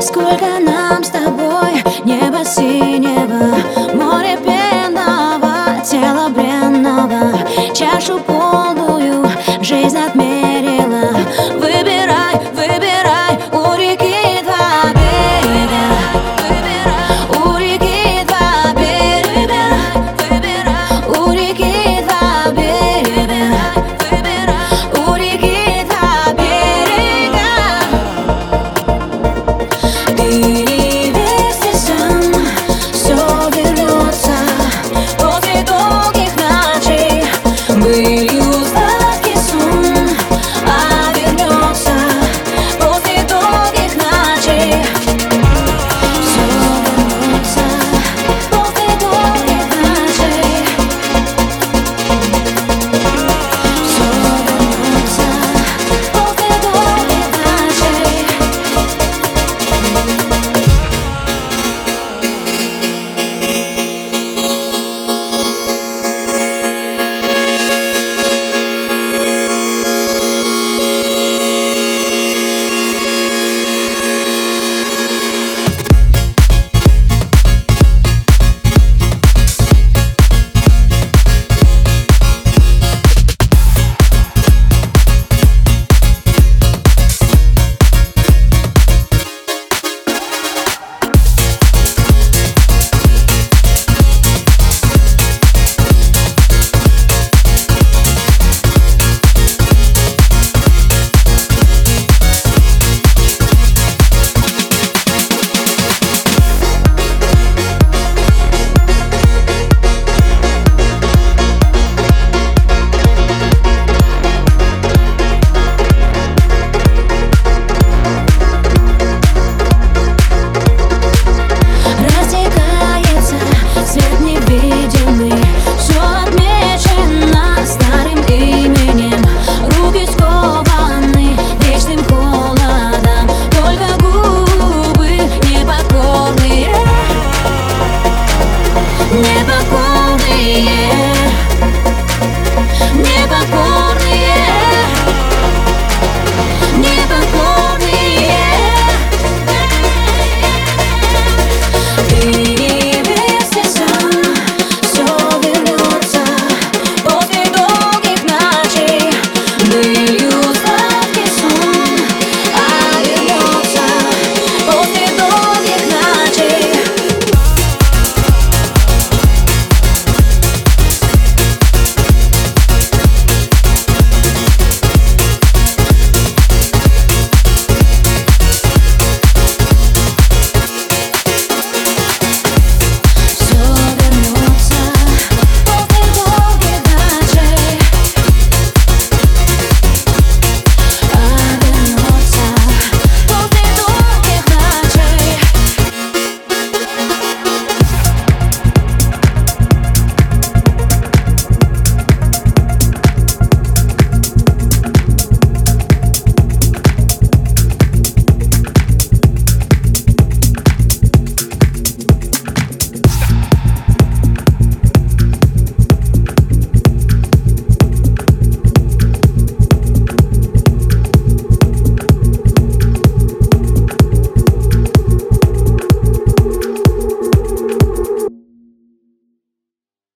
Сколько нам с тобой небо синего Море пенного, тело бренного Чашу полную, жизнь отмечу.